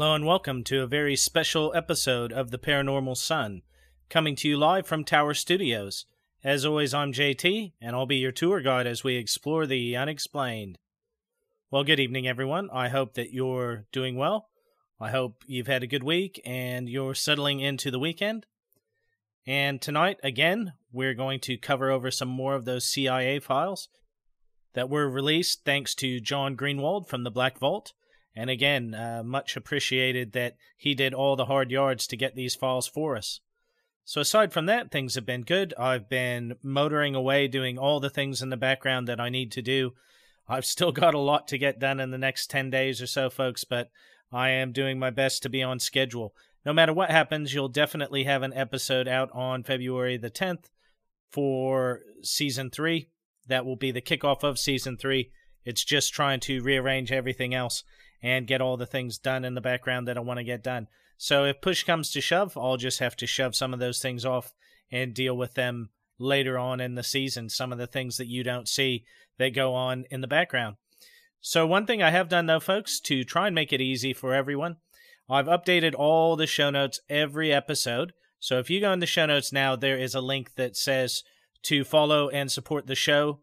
Hello and welcome to a very special episode of The Paranormal Son, coming to you live from Tower Studios. As always, I'm JT, and I'll be your tour guide as we explore the unexplained. Well, good evening, everyone. I hope that you're doing well. I hope you've had a good week and you're settling into the weekend. And tonight, again, we're going to cover over some more of those CIA files that were released thanks to John Greenwald from the Black Vault. And again, uh, much appreciated that he did all the hard yards to get these files for us. So, aside from that, things have been good. I've been motoring away doing all the things in the background that I need to do. I've still got a lot to get done in the next 10 days or so, folks, but I am doing my best to be on schedule. No matter what happens, you'll definitely have an episode out on February the 10th for season three. That will be the kickoff of season three. It's just trying to rearrange everything else and get all the things done in the background that I want to get done. So if push comes to shove, I'll just have to shove some of those things off and deal with them later on in the season. Some of the things that you don't see that go on in the background. So, one thing I have done though, folks, to try and make it easy for everyone, I've updated all the show notes every episode. So, if you go in the show notes now, there is a link that says to follow and support the show.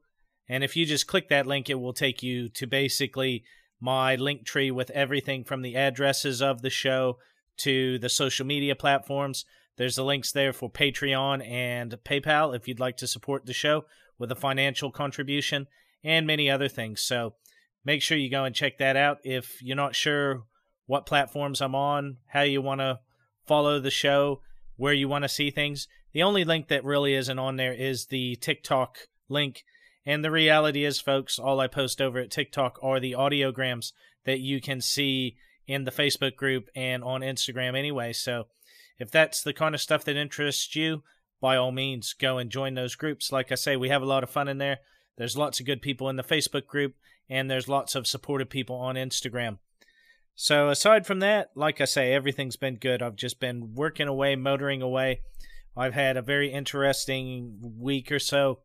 And if you just click that link, it will take you to basically my link tree with everything from the addresses of the show to the social media platforms. There's the links there for Patreon and PayPal if you'd like to support the show with a financial contribution and many other things. So make sure you go and check that out. If you're not sure what platforms I'm on, how you want to follow the show, where you want to see things, the only link that really isn't on there is the TikTok link and the reality is, folks, all I post over at TikTok are the audiograms that you can see in the Facebook group and on Instagram anyway. So if that's the kind of stuff that interests you, by all means, go and join those groups. Like I say, we have a lot of fun in there. There's lots of good people in the Facebook group, and there's lots of supportive people on Instagram. So aside from that, like I say, everything's been good. I've just been working away, motoring away. I've had a very interesting week or so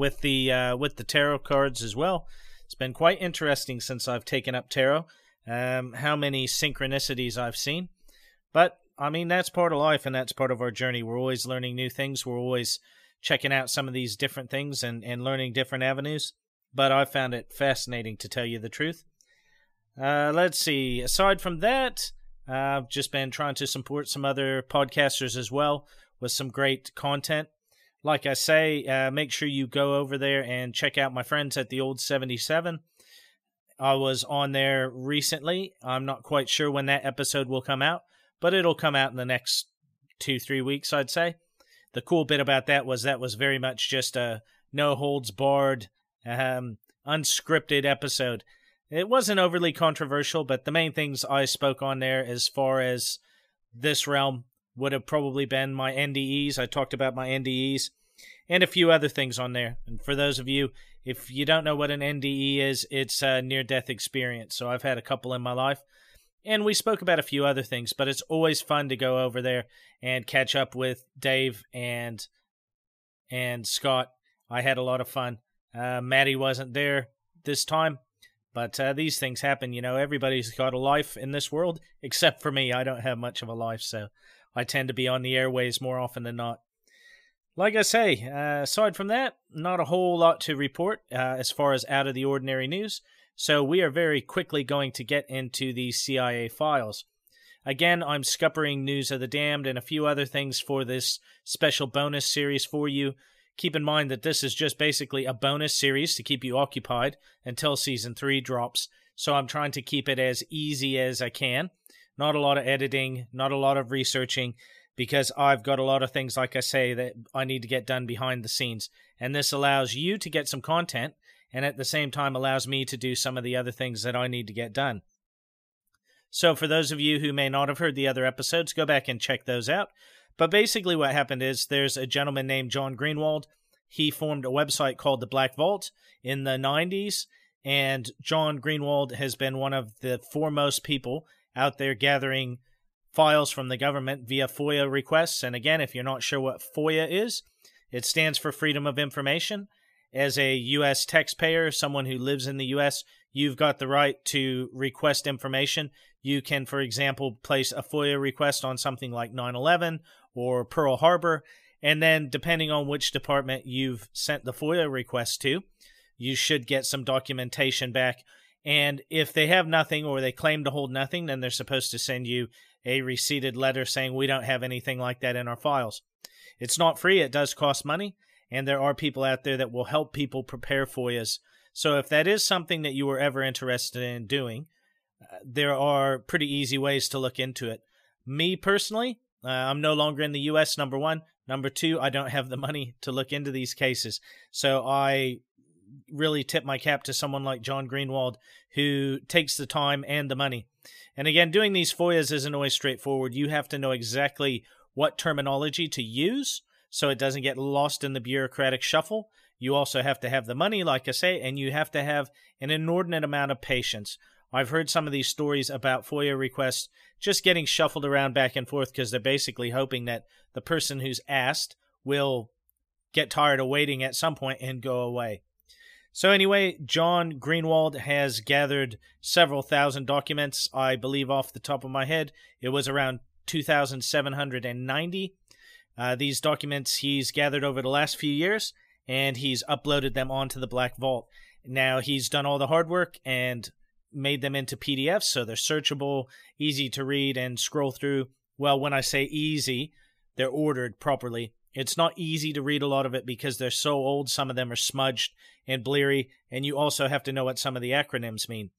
with the uh, with the tarot cards as well. It's been quite interesting since I've taken up tarot. Um, how many synchronicities I've seen, but I mean that's part of life and that's part of our journey. We're always learning new things. We're always checking out some of these different things and and learning different avenues. But I found it fascinating to tell you the truth. Uh, let's see. Aside from that, I've just been trying to support some other podcasters as well with some great content like I say, uh, make sure you go over there and check out my friends at the old 77. I was on there recently. I'm not quite sure when that episode will come out, but it'll come out in the next two, three weeks, I'd say. The cool bit about that was that was very much just a no holds barred, um, unscripted episode. It wasn't overly controversial, but the main things I spoke on there as far as this realm would have probably been my NDEs. I talked about my NDEs and a few other things on there. And for those of you, if you don't know what an NDE is, it's a near death experience. So I've had a couple in my life. And we spoke about a few other things, but it's always fun to go over there and catch up with Dave and and Scott. I had a lot of fun. Uh, Maddie wasn't there this time, but uh, these things happen. You know, everybody's got a life in this world, except for me. I don't have much of a life, so I tend to be on the airways more often than not. Like I say, uh, aside from that, not a whole lot to report uh, as far as out of the ordinary news. So we are very quickly going to get into the CIA files. Again, I'm scuppering News of the Damned and a few other things for this special bonus series for you. Keep in mind that this is just basically a bonus series to keep you occupied until season 3 drops. So I'm trying to keep it as easy as I can. Not a lot of editing, not a lot of researching, because I've got a lot of things, like I say, that I need to get done behind the scenes. And this allows you to get some content and at the same time allows me to do some of the other things that I need to get done. So, for those of you who may not have heard the other episodes, go back and check those out. But basically, what happened is there's a gentleman named John Greenwald. He formed a website called the Black Vault in the 90s, and John Greenwald has been one of the foremost people out there gathering files from the government via FOIA requests. And again, if you're not sure what FOIA is, it stands for Freedom of Information. As a U.S. taxpayer, someone who lives in the U.S., you've got the right to request information. You can, for example, place a FOIA request on something like 9 11 or Pearl Harbor. And then, depending on which department you've sent the FOIA request to, you should get some documentation back. And if they have nothing or they claim to hold nothing, then they're supposed to send you a receipted letter saying we don't have anything like that in our files. It's not free, it does cost money, and there are people out there that will help people prepare FOIAs. So if that is something that you were ever interested in doing, uh, there are pretty easy ways to look into it. Me personally, uh, I'm no longer in the US, number one. Number two, I don't have the money to look into these cases. So I really tip my cap to someone like John Greenwald who takes the time and the money. And again, doing these FOIAs isn't always straightforward. You have to know exactly what terminology to use so it doesn't get lost in the bureaucratic shuffle. You also have to have the money, like I say, and you have to have an inordinate amount of patience. I've heard some of these stories about FOIA requests just getting shuffled around back and forth because they're basically hoping that the person who's asked will get tired of waiting at some point and go away. So, anyway, John Greenwald has gathered several thousand documents. I believe off the top of my head, it was around 2,790. Uh, these documents he's gathered over the last few years, and he's uploaded them onto the Black Vault. Now, he's done all the hard work and made them into PDFs, so they're searchable, easy to read, and scroll through. Well, when I say easy, they're ordered properly. It's not easy to read a lot of it because they're so old. Some of them are smudged and bleary, and you also have to know what some of the acronyms mean.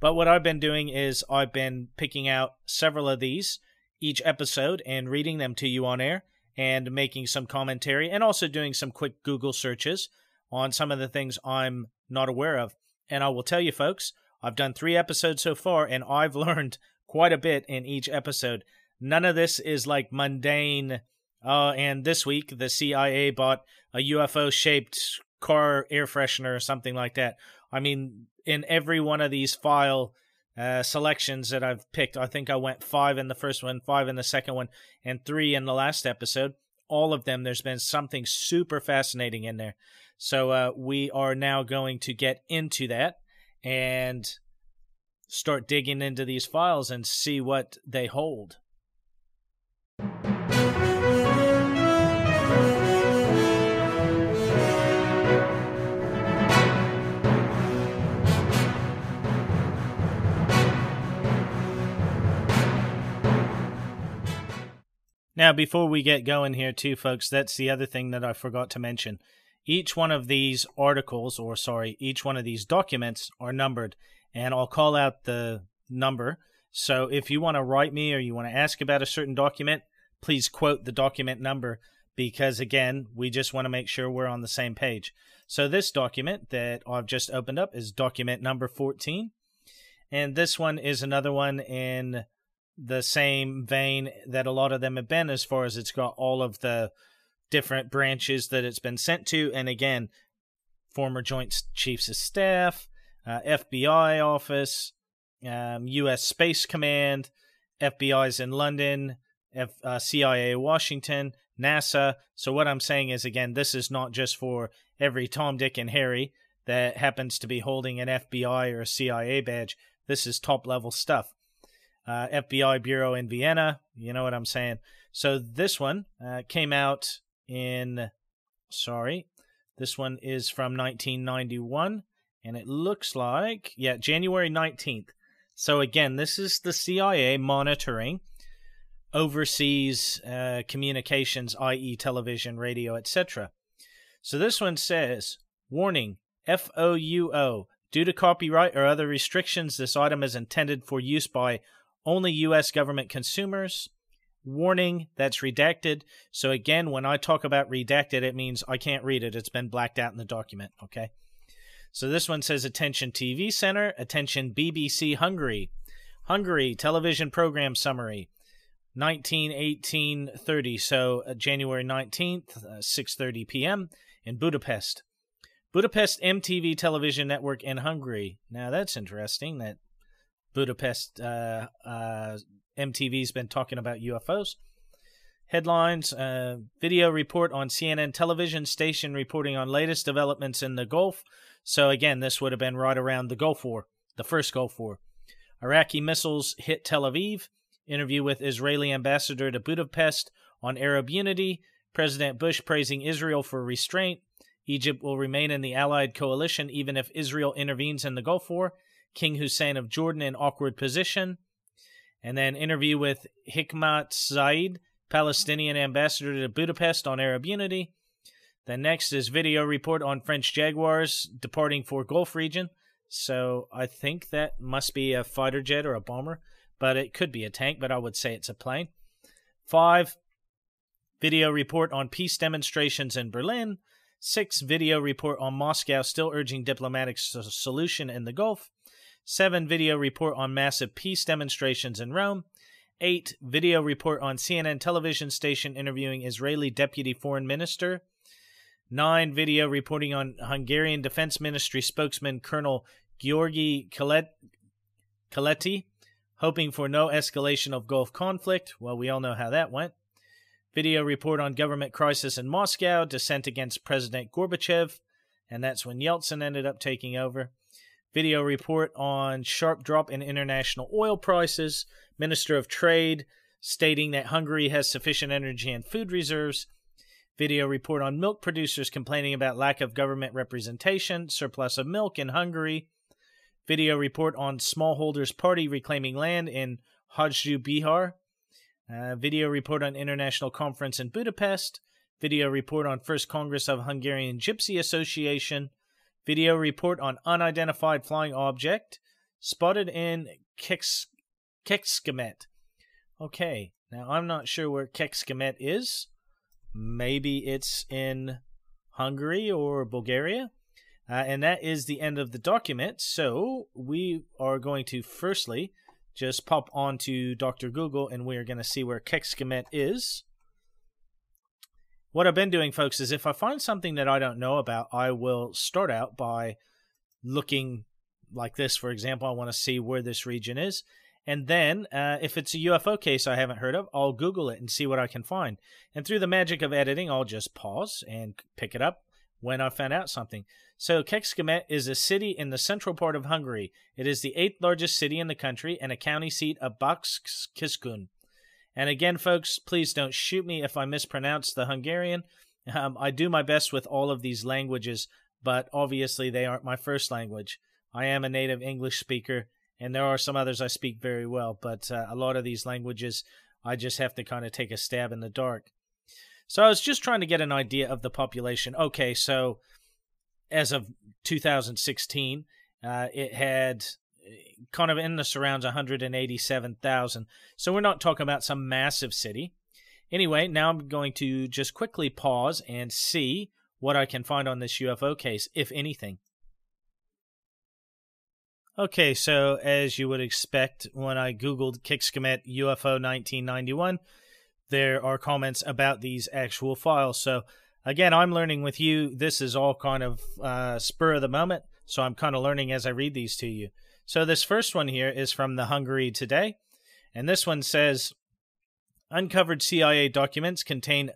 But what I've been doing is I've been picking out several of these each episode and reading them to you on air and making some commentary and also doing some quick Google searches on some of the things I'm not aware of. And I will tell you, folks, I've done three episodes so far and I've learned quite a bit in each episode. None of this is like mundane uh, and this week, the CIA bought a UFO shaped car air freshener or something like that. I mean, in every one of these file uh, selections that I've picked, I think I went five in the first one, five in the second one, and three in the last episode. All of them, there's been something super fascinating in there. So uh, we are now going to get into that and start digging into these files and see what they hold. Now, before we get going here, too, folks, that's the other thing that I forgot to mention. Each one of these articles, or sorry, each one of these documents are numbered, and I'll call out the number. So if you want to write me or you want to ask about a certain document, please quote the document number because, again, we just want to make sure we're on the same page. So this document that I've just opened up is document number 14. And this one is another one in the same vein that a lot of them have been as far as it's got all of the different branches that it's been sent to. And again former joint chiefs of staff uh, fbi office um, u.s space command fbi's in london F, uh, cia washington nasa. So what i'm saying is again this is not just for every tom dick and harry that happens to be holding an fbi or a cia badge. This is top level stuff uh, FBI bureau in Vienna. You know what I'm saying? So this one uh, came out in, sorry, this one is from 1991, and it looks like, yeah, January 19th. So again, this is the CIA monitoring overseas uh, communications, i.e., television, radio, etc. So this one says, warning, FOUO. Due to copyright or other restrictions, this item is intended for use by only U.S. government consumers. Warning, that's redacted. So, again, when I talk about redacted, it means I can't read it. It's been blacked out in the document, okay? So, this one says Attention TV Center, Attention BBC Hungary. Hungary Television Program Summary. 1918-30 so uh, january 19th uh, 6.30 p.m in budapest budapest mtv television network in hungary now that's interesting that Budapest uh, uh, MTV's been talking about UFOs. Headlines uh, Video report on CNN television station reporting on latest developments in the Gulf. So, again, this would have been right around the Gulf War. the first Gulf War. Iraqi missiles hit Tel Aviv. Interview with Israeli ambassador to Budapest on Arab unity. President Bush praising Israel for restraint. Egypt will remain in the Allied coalition even if Israel intervenes in the Gulf War. King Hussein of Jordan in awkward position. And then interview with Hikmat Zaid, Palestinian ambassador to Budapest on Arab unity. The next is video report on French Jaguars departing for Gulf region. So I think that must be a fighter jet or a bomber, but it could be a tank, but I would say it's a plane. Five, video report on peace demonstrations in Berlin. Six, video report on Moscow still urging diplomatic solution in the Gulf. Seven, video report on massive peace demonstrations in Rome. Eight, video report on CNN television station interviewing Israeli deputy foreign minister. Nine, video reporting on Hungarian Defense Ministry spokesman Colonel Georgi Keleti, hoping for no escalation of Gulf conflict. Well, we all know how that went. Video report on government crisis in Moscow, dissent against President Gorbachev, and that's when Yeltsin ended up taking over. Video report on sharp drop in international oil prices, Minister of Trade stating that Hungary has sufficient energy and food reserves, Video report on milk producers complaining about lack of government representation, surplus of milk in Hungary. Video report on smallholders party reclaiming land in Hajdu, Bihar. Uh, video report on international conference in Budapest. Video report on first Congress of Hungarian Gypsy Association. Video report on unidentified flying object spotted in Kecskemét. Okay, now I'm not sure where Kecskemét is. Maybe it's in Hungary or Bulgaria. Uh, and that is the end of the document. So we are going to firstly just pop onto Dr. Google and we are going to see where Kecskemét is. What I've been doing, folks, is if I find something that I don't know about, I will start out by looking like this. For example, I want to see where this region is. And then, uh, if it's a UFO case I haven't heard of, I'll Google it and see what I can find. And through the magic of editing, I'll just pause and pick it up when I found out something. So, Kecskemét is a city in the central part of Hungary. It is the eighth largest city in the country and a county seat of Bács-Kiskun. And again, folks, please don't shoot me if I mispronounce the Hungarian. Um, I do my best with all of these languages, but obviously they aren't my first language. I am a native English speaker, and there are some others I speak very well, but uh, a lot of these languages I just have to kind of take a stab in the dark. So I was just trying to get an idea of the population. Okay, so as of 2016, uh, it had kind of in the surrounds 187,000. So we're not talking about some massive city. Anyway, now I'm going to just quickly pause and see what I can find on this UFO case, if anything. Okay, so as you would expect, when I Googled Kecskemét UFO 1991, there are comments about these actual files. So, again, I'm learning with you. This is all kind of uh, spur of the moment, so I'm kind of learning as I read these to you. So, this first one here is from the Hungary Today, and this one says Uncovered CIA documents contain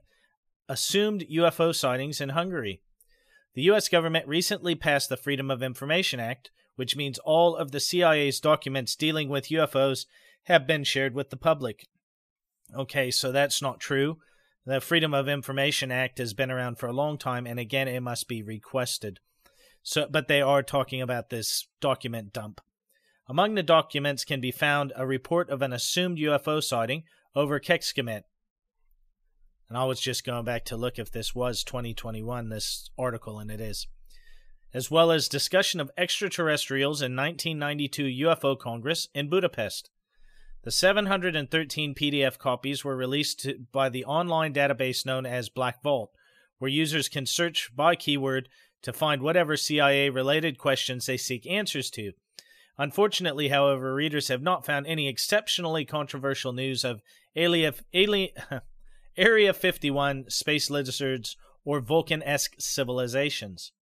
assumed UFO sightings in Hungary. The U.S. government recently passed the Freedom of Information Act, which means all of the CIA's documents dealing with UFOs have been shared with the public. Okay, so that's not true. The Freedom of Information Act has been around for a long time, and again, it must be requested. So, but they are talking about this document dump. Among the documents can be found a report of an assumed UFO sighting over Kecskemét. And I was just going back to look if this was 2021, this article, and it is as well as discussion of extraterrestrials in 1992 UFO Congress in Budapest. The 713 PDF copies were released by the online database known as Black Vault, where users can search by keyword to find whatever CIA related questions they seek answers to. Unfortunately, however, readers have not found any exceptionally controversial news of Area, Area 51, space lizards, or Vulcan esque civilizations.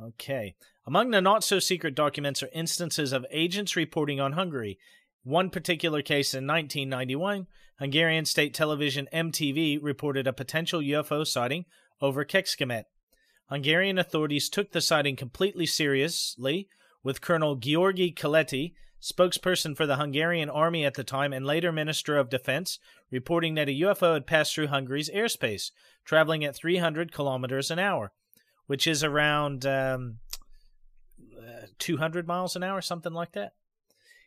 Okay. Among the not so secret documents are instances of agents reporting on Hungary. One particular case in 1991, Hungarian state television MTV reported a potential UFO sighting over Kecskemét. Hungarian authorities took the sighting completely seriously, with Colonel Georgi Keleti, spokesperson for the Hungarian army at the time and later Minister of Defense, reporting that a UFO had passed through Hungary's airspace, traveling at 300 kilometers an hour, which is around um, uh, 200 miles an hour, something like that.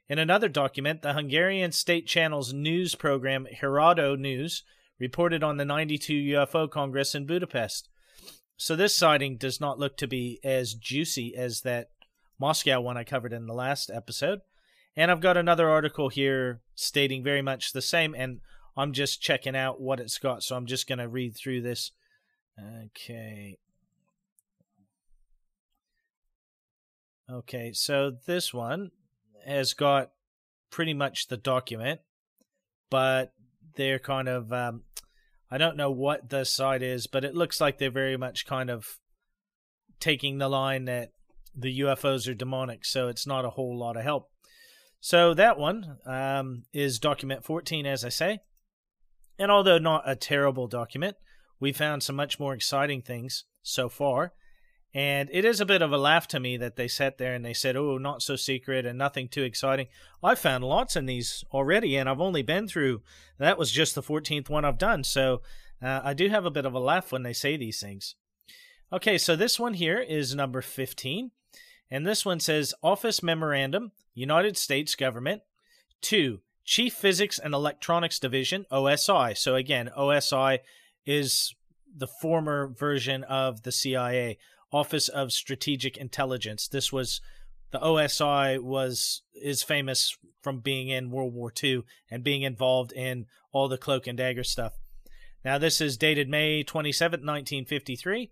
In another document, the Hungarian state channel's news program Híradó News reported on the 92 UFO Congress in Budapest. So this sighting does not look to be as juicy as that Moscow one I covered in the last episode. And I've got another article here stating very much the same, and I'm just checking out what it's got. So I'm just going to read through this. Okay. Okay, so this one has got pretty much the document, but they're kind of um, I don't know what the site is, but it looks like they're very much kind of taking the line that the UFOs are demonic, so it's not a whole lot of help. So that one um, is document 14, as I say. And although not a terrible document, we found some much more exciting things so far. And it is a bit of a laugh to me that they sat there and they said, oh, not so secret and nothing too exciting. I found lots in these already, and I've only been through, that was just the 14th one I've done. So uh, I do have a bit of a laugh when they say these things. Okay, so this one here is number 15. And this one says Office Memorandum, United States Government. Two, Chief Physics and Electronics Division, OSI. So again, OSI is the former version of the CIA. Office of Strategic Intelligence. This was the OSI was is famous from being in World War II and being involved in all the cloak and dagger stuff. Now this is dated May 27, 1953,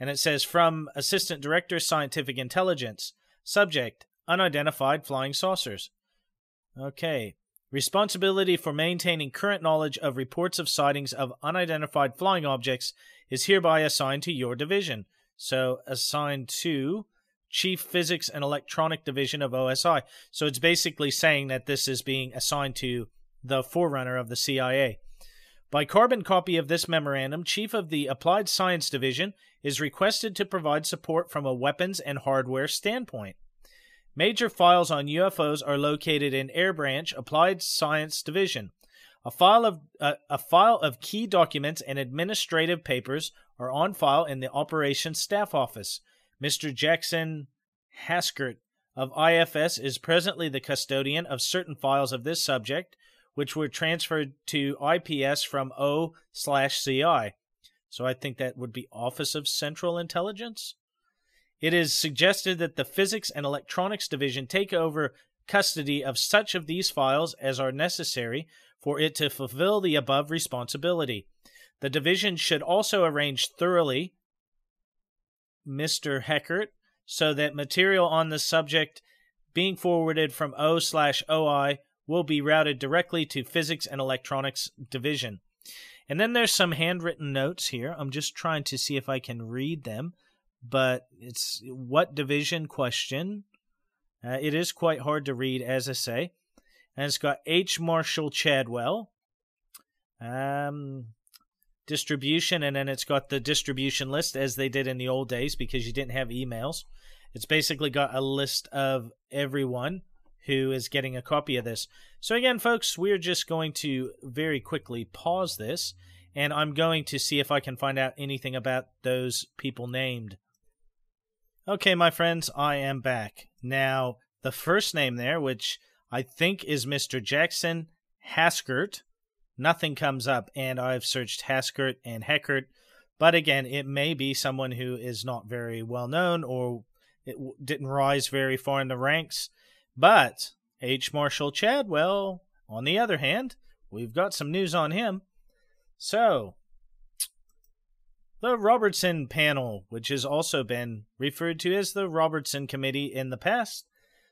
and it says from Assistant Director Scientific Intelligence, subject unidentified flying saucers. Okay. Responsibility for maintaining current knowledge of reports of sightings of unidentified flying objects is hereby assigned to your division. So assigned to Chief Physics and Electronic Division of OSI. So it's basically saying that this is being assigned to the forerunner of the CIA. By carbon copy of this memorandum, Chief of the Applied Science Division is requested to provide support from a weapons and hardware standpoint. Major files on UFOs are located in Air Branch Applied Science Division. A file of uh, a file of key documents and administrative papers are on file in the operations staff office. Mr. Jackson Haskert of IFS is presently the custodian of certain files of this subject, which were transferred to IPS from O slash CI. So I think that would be Office of Central Intelligence. It is suggested that the Physics and Electronics Division take over custody of such of these files as are necessary for it to fulfill the above responsibility. The division should also arrange thoroughly Mr. Heckert so that material on the subject being forwarded from O slash OI will be routed directly to Physics and Electronics Division. And then there's some handwritten notes here. I'm just trying to see if I can read them, but it's what division question. Uh, it is quite hard to read, as I say. And it's got H. Marshall Chadwell. Um, distribution, and then it's got the distribution list as they did in the old days because you didn't have emails. It's basically got a list of everyone who is getting a copy of this. So, again, folks, we're just going to very quickly pause this, and I'm going to see if I can find out anything about those people named. Okay, my friends, I am back. Now, the first name there, which I think is Mr. Jackson Haskert, nothing comes up, and I've searched Haskert and Heckert. But again, it may be someone who is not very well known or it didn't rise very far in the ranks. But H. Marshall Chadwell, on the other hand, we've got some news on him. So, the Robertson panel, which has also been referred to as the Robertson Committee in the past.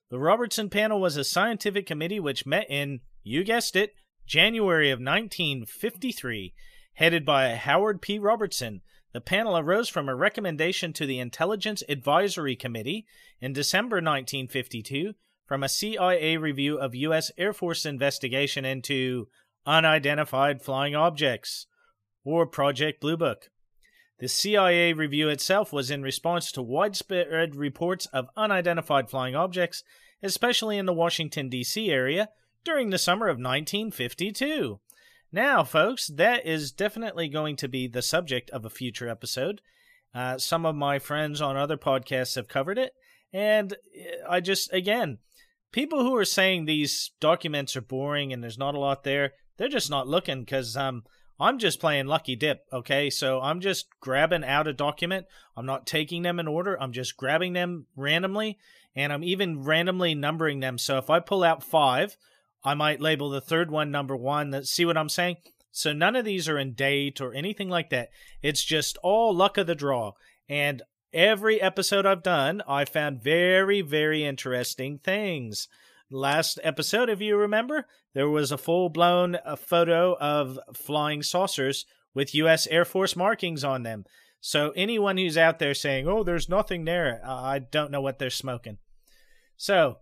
The Robertson panel was a scientific committee which met in, you guessed it, January of 1953, headed by Howard P. Robertson, the panel arose from a recommendation to the Intelligence Advisory Committee in December 1952 from a CIA review of U.S. Air Force investigation into unidentified flying objects, or Project Blue Book. The CIA review itself was in response to widespread reports of unidentified flying objects, especially in the Washington, D.C. area, during the summer of 1952. Now, folks, that is definitely going to be the subject of a future episode. Uh, some of my friends on other podcasts have covered it. And uh, I just, again, people who are saying these documents are boring and there's not a lot there, they're just not looking because um, I'm just playing lucky dip, okay? So I'm just grabbing out a document. I'm not taking them in order. I'm just grabbing them randomly and I'm even randomly numbering them. So if I pull out five, I might label the third one number one. See what I'm saying? So none of these are in date or anything like that. It's just all luck of the draw. And every episode I've done, I found very, very interesting things. Last episode, if you remember, there was a full blown uh, photo of flying saucers with U.S. Air Force markings on them. So anyone who's out there saying, oh, there's nothing there, I don't know what they're smoking. So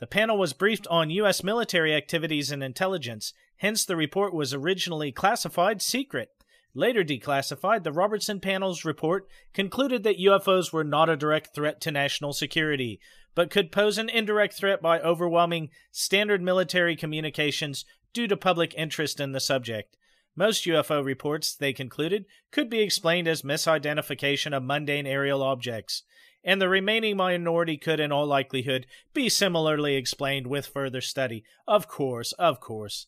the panel was briefed on U.S. military activities and intelligence, hence, the report was originally classified secret. Later declassified, the Robertson panel's report concluded that UFOs were not a direct threat to national security, but could pose an indirect threat by overwhelming standard military communications due to public interest in the subject. Most UFO reports, they concluded, could be explained as misidentification of mundane aerial objects, and the remaining minority could, in all likelihood, be similarly explained with further study. Of course, of course.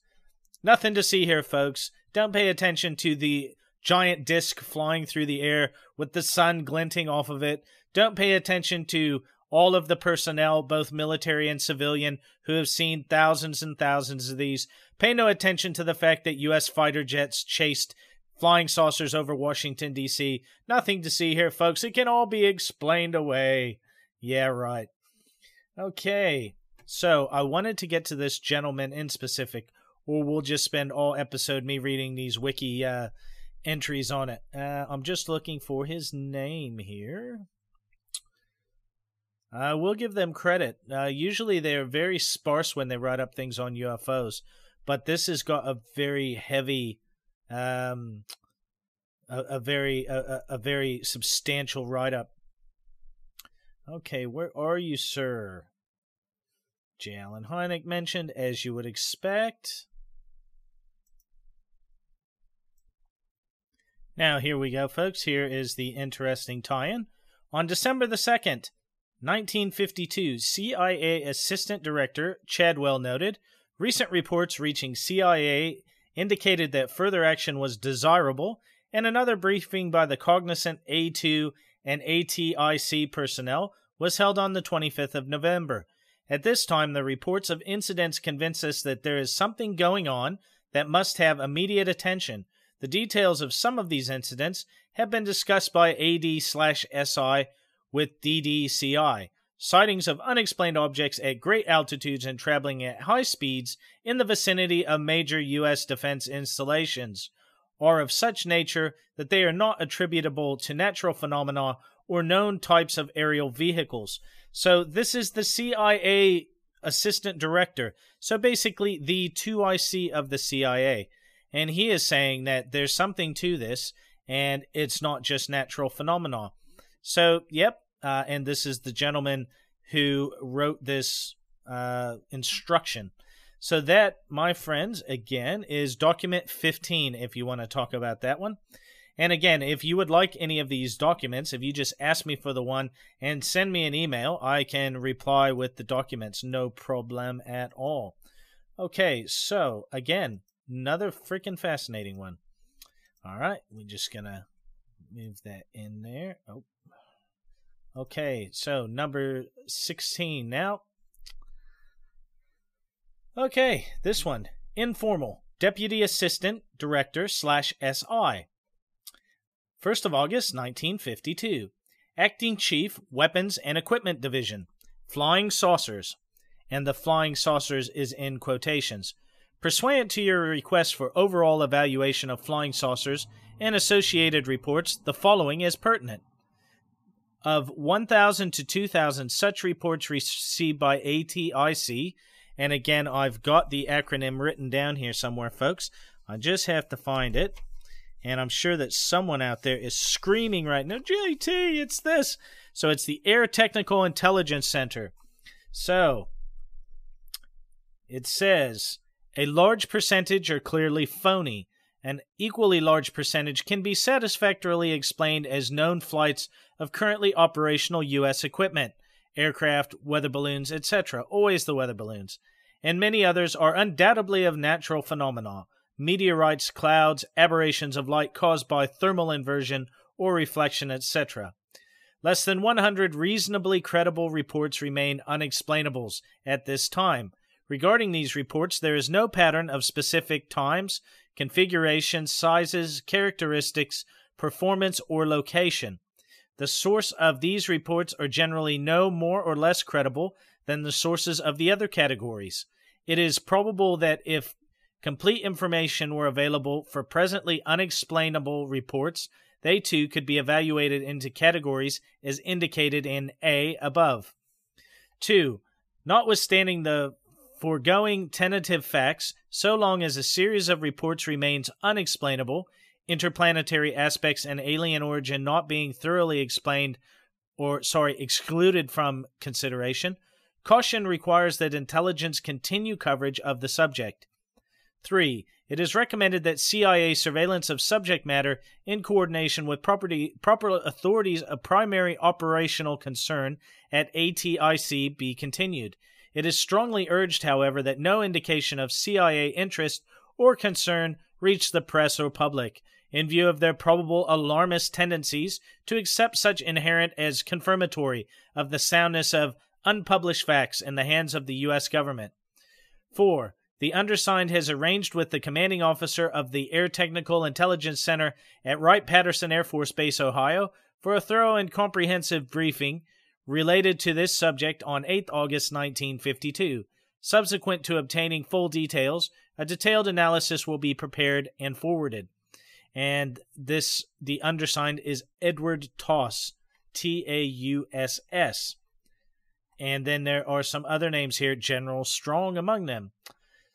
Nothing to see here, folks. Don't pay attention to the giant disc flying through the air with the sun glinting off of it. Don't pay attention to all of the personnel, both military and civilian, who have seen thousands and thousands of these. Pay no attention to the fact that U.S. fighter jets chased flying saucers over Washington, D.C. Nothing to see here, folks. It can all be explained away. Yeah, right. Okay, so I wanted to get to this gentleman in specific, or we'll just spend all episode me reading these wiki uh, entries on it. Uh, I'm just looking for his name here. We'll give them credit. Uh, usually they're very sparse when they write up things on UFOs, but this has got a very heavy, um, a, a very a, a very substantial write up. Okay, where are you, sir? J. Allen Hynek mentioned, as you would expect. Now, here we go, folks. Here is the interesting tie in. On December the 2nd, 1952, CIA Assistant Director Chadwell noted recent reports reaching CIA indicated that further action was desirable, and another briefing by the cognizant A2 and ATIC personnel was held on the 25th of November. At this time, the reports of incidents convince us that there is something going on that must have immediate attention the details of some of these incidents have been discussed by AD slash SI with DDCI. Sightings of unexplained objects at great altitudes and traveling at high speeds in the vicinity of major U.S. defense installations are of such nature that they are not attributable to natural phenomena or known types of aerial vehicles. So, this is the CIA assistant director. So, basically, the 2IC of the CIA. And he is saying that there's something to this and it's not just natural phenomena. So, yep, uh, and this is the gentleman who wrote this uh, instruction. So, that, my friends, again, is document 15 if you want to talk about that one. And again, if you would like any of these documents, if you just ask me for the one and send me an email, I can reply with the documents. No problem at all. Okay, so again, Another freaking fascinating one. All right, we're just gonna move that in there. Oh, okay. So number sixteen now. Okay, this one informal deputy assistant director slash SI. 1st of August 1952. Acting Chief, Weapons and Equipment Division. Flying Saucers. And the flying saucers is in quotations. Pursuant to your request for overall evaluation of flying saucers and associated reports, the following is pertinent. Of 1,000 to 2,000 such reports received by ATIC, and again, I've got the acronym written down here somewhere, folks. I just have to find it. And I'm sure that someone out there is screaming right now, JT, it's this. So it's the Air Technical Intelligence Center. So it says a large percentage are clearly phony. An equally large percentage can be satisfactorily explained as known flights of currently operational U.S. equipment, aircraft, weather balloons, etc., always the weather balloons, and many others are undoubtedly of natural phenomena, meteorites, clouds, aberrations of light caused by thermal inversion or reflection, etc. Less than 100 reasonably credible reports remain unexplainables at this time. Regarding these reports, there is no pattern of specific times, configurations, sizes, characteristics, performance, or location. The source of these reports are generally no more or less credible than the sources of the other categories. It is probable that if complete information were available for presently unexplainable reports, they too could be evaluated into categories as indicated in A above. 2. Notwithstanding the foregoing tentative facts, so long as a series of reports remains unexplainable, interplanetary aspects and alien origin not being thoroughly explained or, sorry, excluded from consideration, caution requires that intelligence continue coverage of the subject. 3. It is recommended that CIA surveillance of subject matter in coordination with property, proper authorities of primary operational concern at ATIC be continued. It is strongly urged, however, that no indication of CIA interest or concern reach the press or public, in view of their probable alarmist tendencies to accept such inherent as confirmatory of the soundness of unpublished facts in the hands of the U.S. government. 4. The undersigned has arranged with the commanding officer of the Air Technical Intelligence Center at Wright Patterson Air Force Base, Ohio, for a thorough and comprehensive briefing related to this subject on 8 August 1952. Subsequent to obtaining full details, a detailed analysis will be prepared and forwarded. And this, the undersigned, is Edward Tauss, T A U S S. And then there are some other names here, General Strong among them.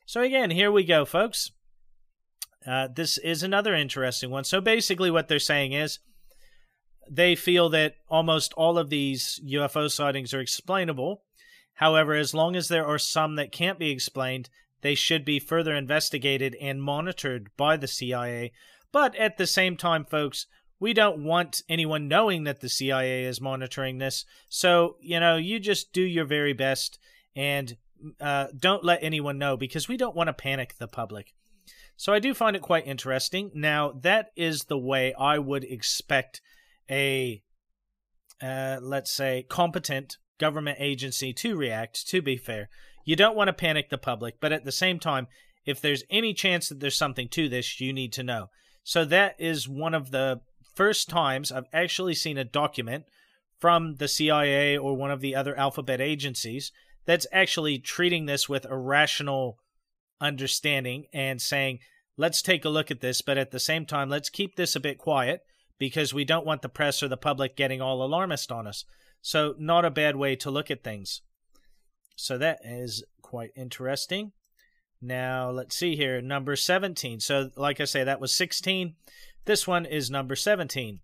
So again, here we go, folks. Uh, this is another interesting one. So basically, what they're saying is they feel that almost all of these UFO sightings are explainable. However, as long as there are some that can't be explained, they should be further investigated and monitored by the CIA. But at the same time, folks, we don't want anyone knowing that the CIA is monitoring this. So, you know, you just do your very best and uh, don't let anyone know because we don't want to panic the public. So I do find it quite interesting. Now, that is the way I would expect a, uh, let's say, competent government agency to react, to be fair. You don't want to panic the public, but at the same time, if there's any chance that there's something to this, you need to know. So that is one of the first times I've actually seen a document from the CIA or one of the other alphabet agencies that's actually treating this with a rational understanding and saying, let's take a look at this, but at the same time, let's keep this a bit quiet because we don't want the press or the public getting all alarmist on us. So, not a bad way to look at things. So, that is quite interesting. Now, let's see here. Number 17. So, like I say, that was 16. This one is number 17.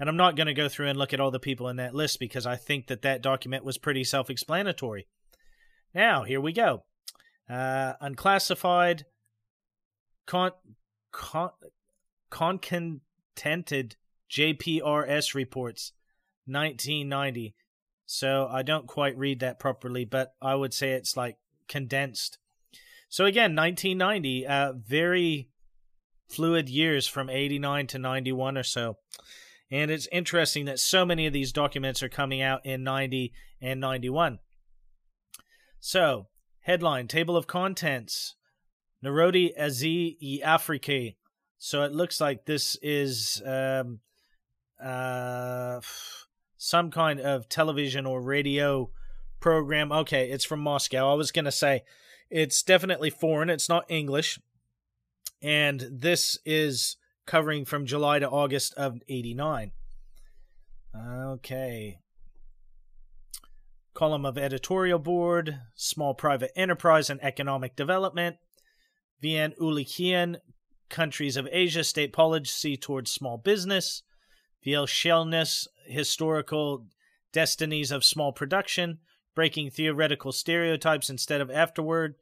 And I'm not going to go through and look at all the people in that list because I think that that document was pretty self explanatory. Now, here we go. Uh, unclassified, con, con, concontented JPRS reports, 1990. So I don't quite read that properly, but I would say it's like condensed. So again, 1990, uh, very fluid years from 89 to 91 or so. And it's interesting that so many of these documents are coming out in 90 and 91. So, headline Table of Contents Narodi Azi e Afrique. So it looks like this is um, uh, some kind of television or radio program. Okay, it's from Moscow. I was going to say it's definitely foreign, it's not English. And this is covering from July to August of 89. Okay. Column of editorial board, small private enterprise and economic development, Vien Ulikian countries of Asia, state policy towards small business, Vielschellness, historical destinies of small production, breaking theoretical stereotypes instead of afterward.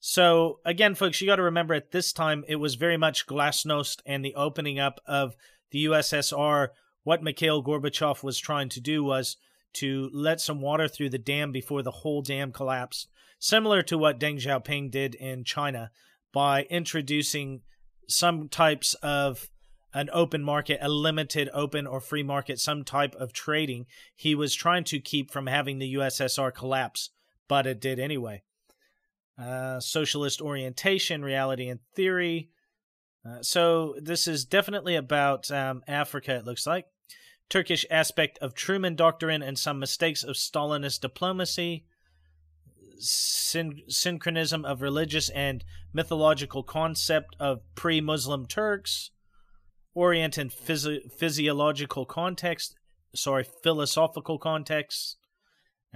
So, again, folks, you got to remember at this time it was very much glasnost and the opening up of the USSR. What Mikhail Gorbachev was trying to do was to let some water through the dam before the whole dam collapsed, similar to what Deng Xiaoping did in China by introducing some types of an open market, a limited open or free market, some type of trading. He was trying to keep from having the USSR collapse, but it did anyway. Uh, socialist orientation, reality and theory. Uh, so this is definitely about um, Africa, it looks like. Turkish aspect of Truman Doctrine and some mistakes of Stalinist diplomacy. Syn- synchronism of religious and mythological concept of pre-Muslim Turks orient phys- physiological context, sorry, philosophical context.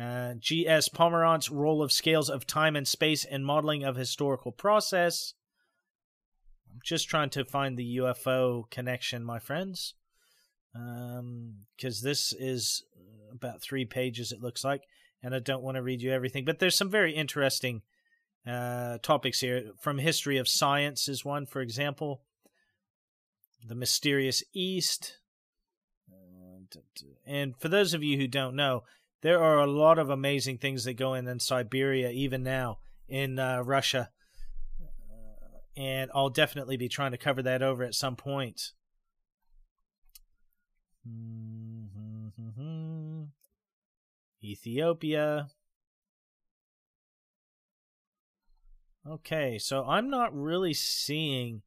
Uh, G.S. Pomerantz role of scales of time and space in modeling of historical process. I'm just trying to find the UFO connection, my friends, because um, this is about three pages, it looks like, and I don't want to read you everything. But there's some very interesting uh, topics here. From history of science is one, for example the mysterious East. And for those of you who don't know, there are a lot of amazing things that go in in Siberia, even now in uh, Russia. and I'll definitely be trying to cover that over at some point. Ethiopia. Okay, so I'm not really seeing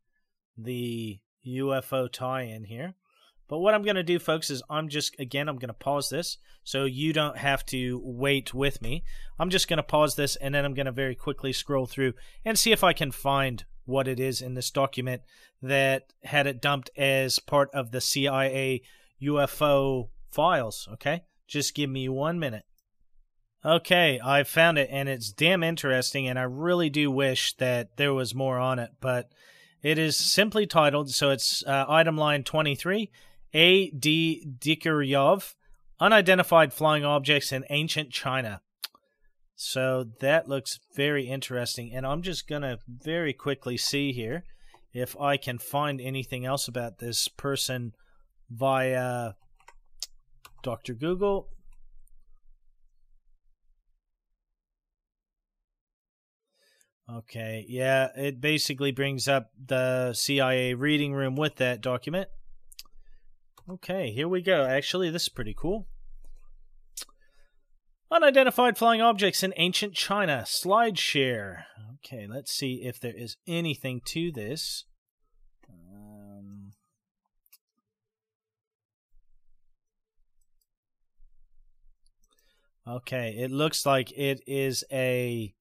the UFO tie in here. But what I'm going to do, folks, is I'm just, again, I'm going to pause this so you don't have to wait with me. I'm just going to pause this and then I'm going to very quickly scroll through and see if I can find what it is in this document that had it dumped as part of the CIA UFO files. Okay? Just give me one minute. Okay, I found it and it's damn interesting and I really do wish that there was more on it, but it is simply titled, so it's uh, item line 23 A. D. Dikarev, Unidentified Flying Objects in Ancient China. So that looks very interesting. And I'm just going to very quickly see here if I can find anything else about this person via Dr. Google. Okay, yeah, it basically brings up the CIA reading room with that document. Okay, here we go. Actually, this is pretty cool. Unidentified flying objects in ancient China. Slide share. Okay, let's see if there is anything to this. Okay, it looks like it is a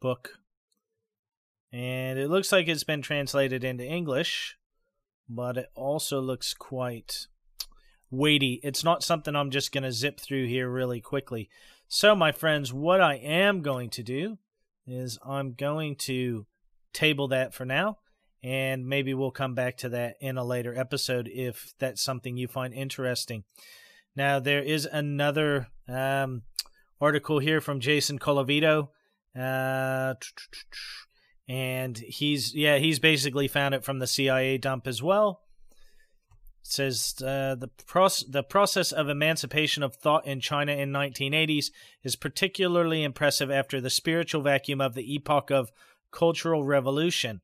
book. And it looks like it's been translated into English, but it also looks quite weighty. It's not something I'm just going to zip through here really quickly. So, my friends, what I am going to do is I'm going to table that for now, and maybe we'll come back to that in a later episode if that's something you find interesting. Now, there is another um, article here from Jason Colavito uh, and he's yeah he's basically found it from the CIA dump as well. It says uh, the process the process of emancipation of thought in China in 1980s is particularly impressive after the spiritual vacuum of the epoch of Cultural Revolution.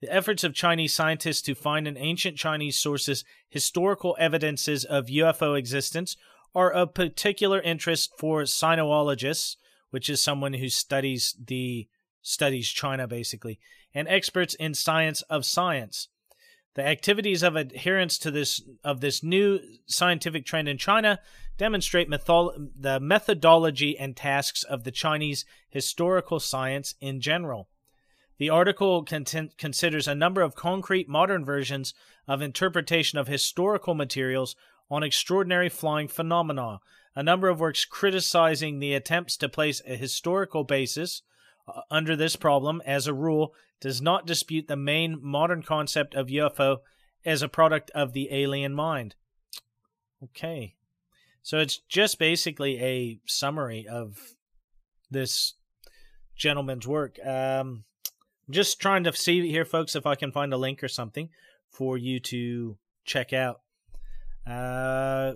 The efforts of Chinese scientists to find in ancient Chinese sources historical evidences of UFO existence are of particular interest for sinologists which is someone who studies the studies China basically, and experts in science of science. The activities of adherence to this of this new scientific trend in China demonstrate method- the methodology and tasks of the Chinese historical science in general. The article content- considers a number of concrete modern versions of interpretation of historical materials on extraordinary flying phenomena, a number of works criticizing the attempts to place a historical basis uh, under this problem, as a rule, does not dispute the main modern concept of UFO as a product of the alien mind. Okay. So it's just basically a summary of this gentleman's work. Um, just trying to see here, folks, if I can find a link or something for you to check out. Uh,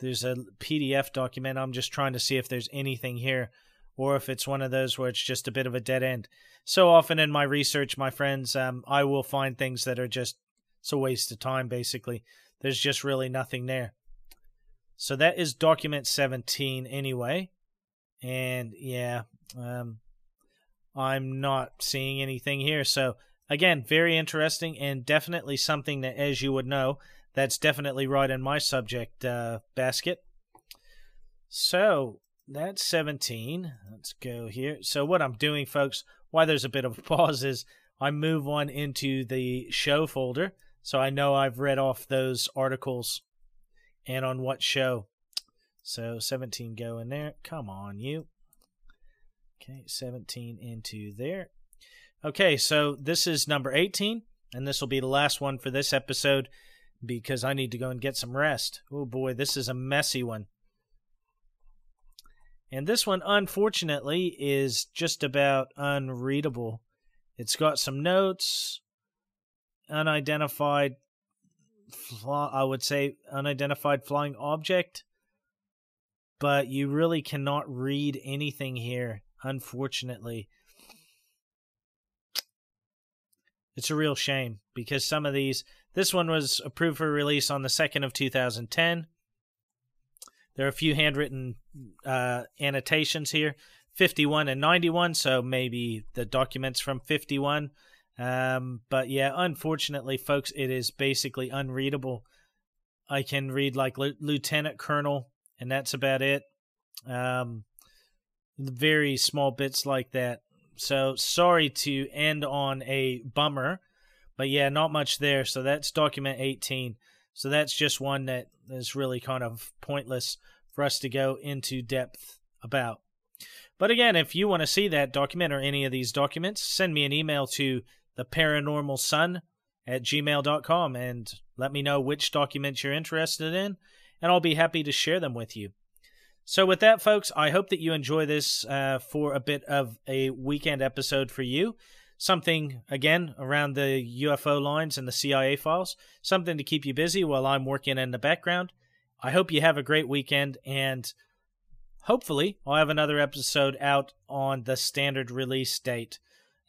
there's a PDF document. I'm just trying to see if there's anything here or if it's one of those where it's just a bit of a dead end. So often in my research, my friends, um, I will find things that are just it's a waste of time. Basically, there's just really nothing there. So that is document 17 anyway, and yeah, um, I'm not seeing anything here. So again, very interesting and definitely something that, as you would know, that's definitely right in my subject uh, basket. So that's 17. Let's go here. So what I'm doing, folks, why there's a bit of a pause is I move one into the show folder. So I know I've read off those articles and on what show. So 17 go in there. Come on, you. Okay, 17 into there. Okay, so this is number 18, and this will be the last one for this episode because I need to go and get some rest. Oh boy, this is a messy one. And this one, unfortunately, is just about unreadable. It's got some notes, unidentified, I would say, unidentified flying object, but you really cannot read anything here, unfortunately. It's a real shame because some of these, this one was approved for release on the 2nd of 2010. There are a few handwritten uh, annotations here, 51 and 91, so maybe the documents from 51. Um, but yeah, unfortunately, folks, it is basically unreadable. I can read like lieutenant colonel, and that's about it. Um, very small bits like that. So sorry to end on a bummer, but yeah, not much there. So that's document 18. So that's just one that is really kind of pointless for us to go into depth about. But again, if you want to see that document or any of these documents, send me an email to the paranormal at gmail.com and let me know which documents you're interested in, and I'll be happy to share them with you. So, with that, folks, I hope that you enjoy this uh, for a bit of a weekend episode for you. Something, again, around the UFO lines and the CIA files. Something to keep you busy while I'm working in the background. I hope you have a great weekend, and hopefully, I'll have another episode out on the standard release date,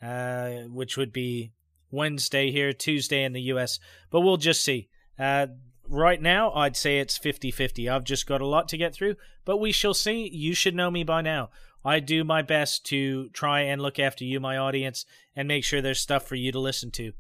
uh, which would be Wednesday here, Tuesday in the US. But we'll just see. Uh, right now, I'd say it's 50 50. I've just got a lot to get through, but we shall see. You should know me by now. I do my best to try and look after you, my audience, and make sure there's stuff for you to listen to.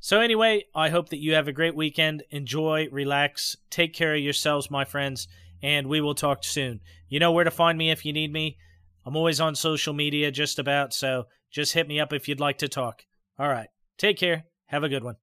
So, anyway, I hope that you have a great weekend. Enjoy, relax, take care of yourselves, my friends, and we will talk soon. You know where to find me if you need me. I'm always on social media, just about, so just hit me up if you'd like to talk. All right, take care. Have a good one.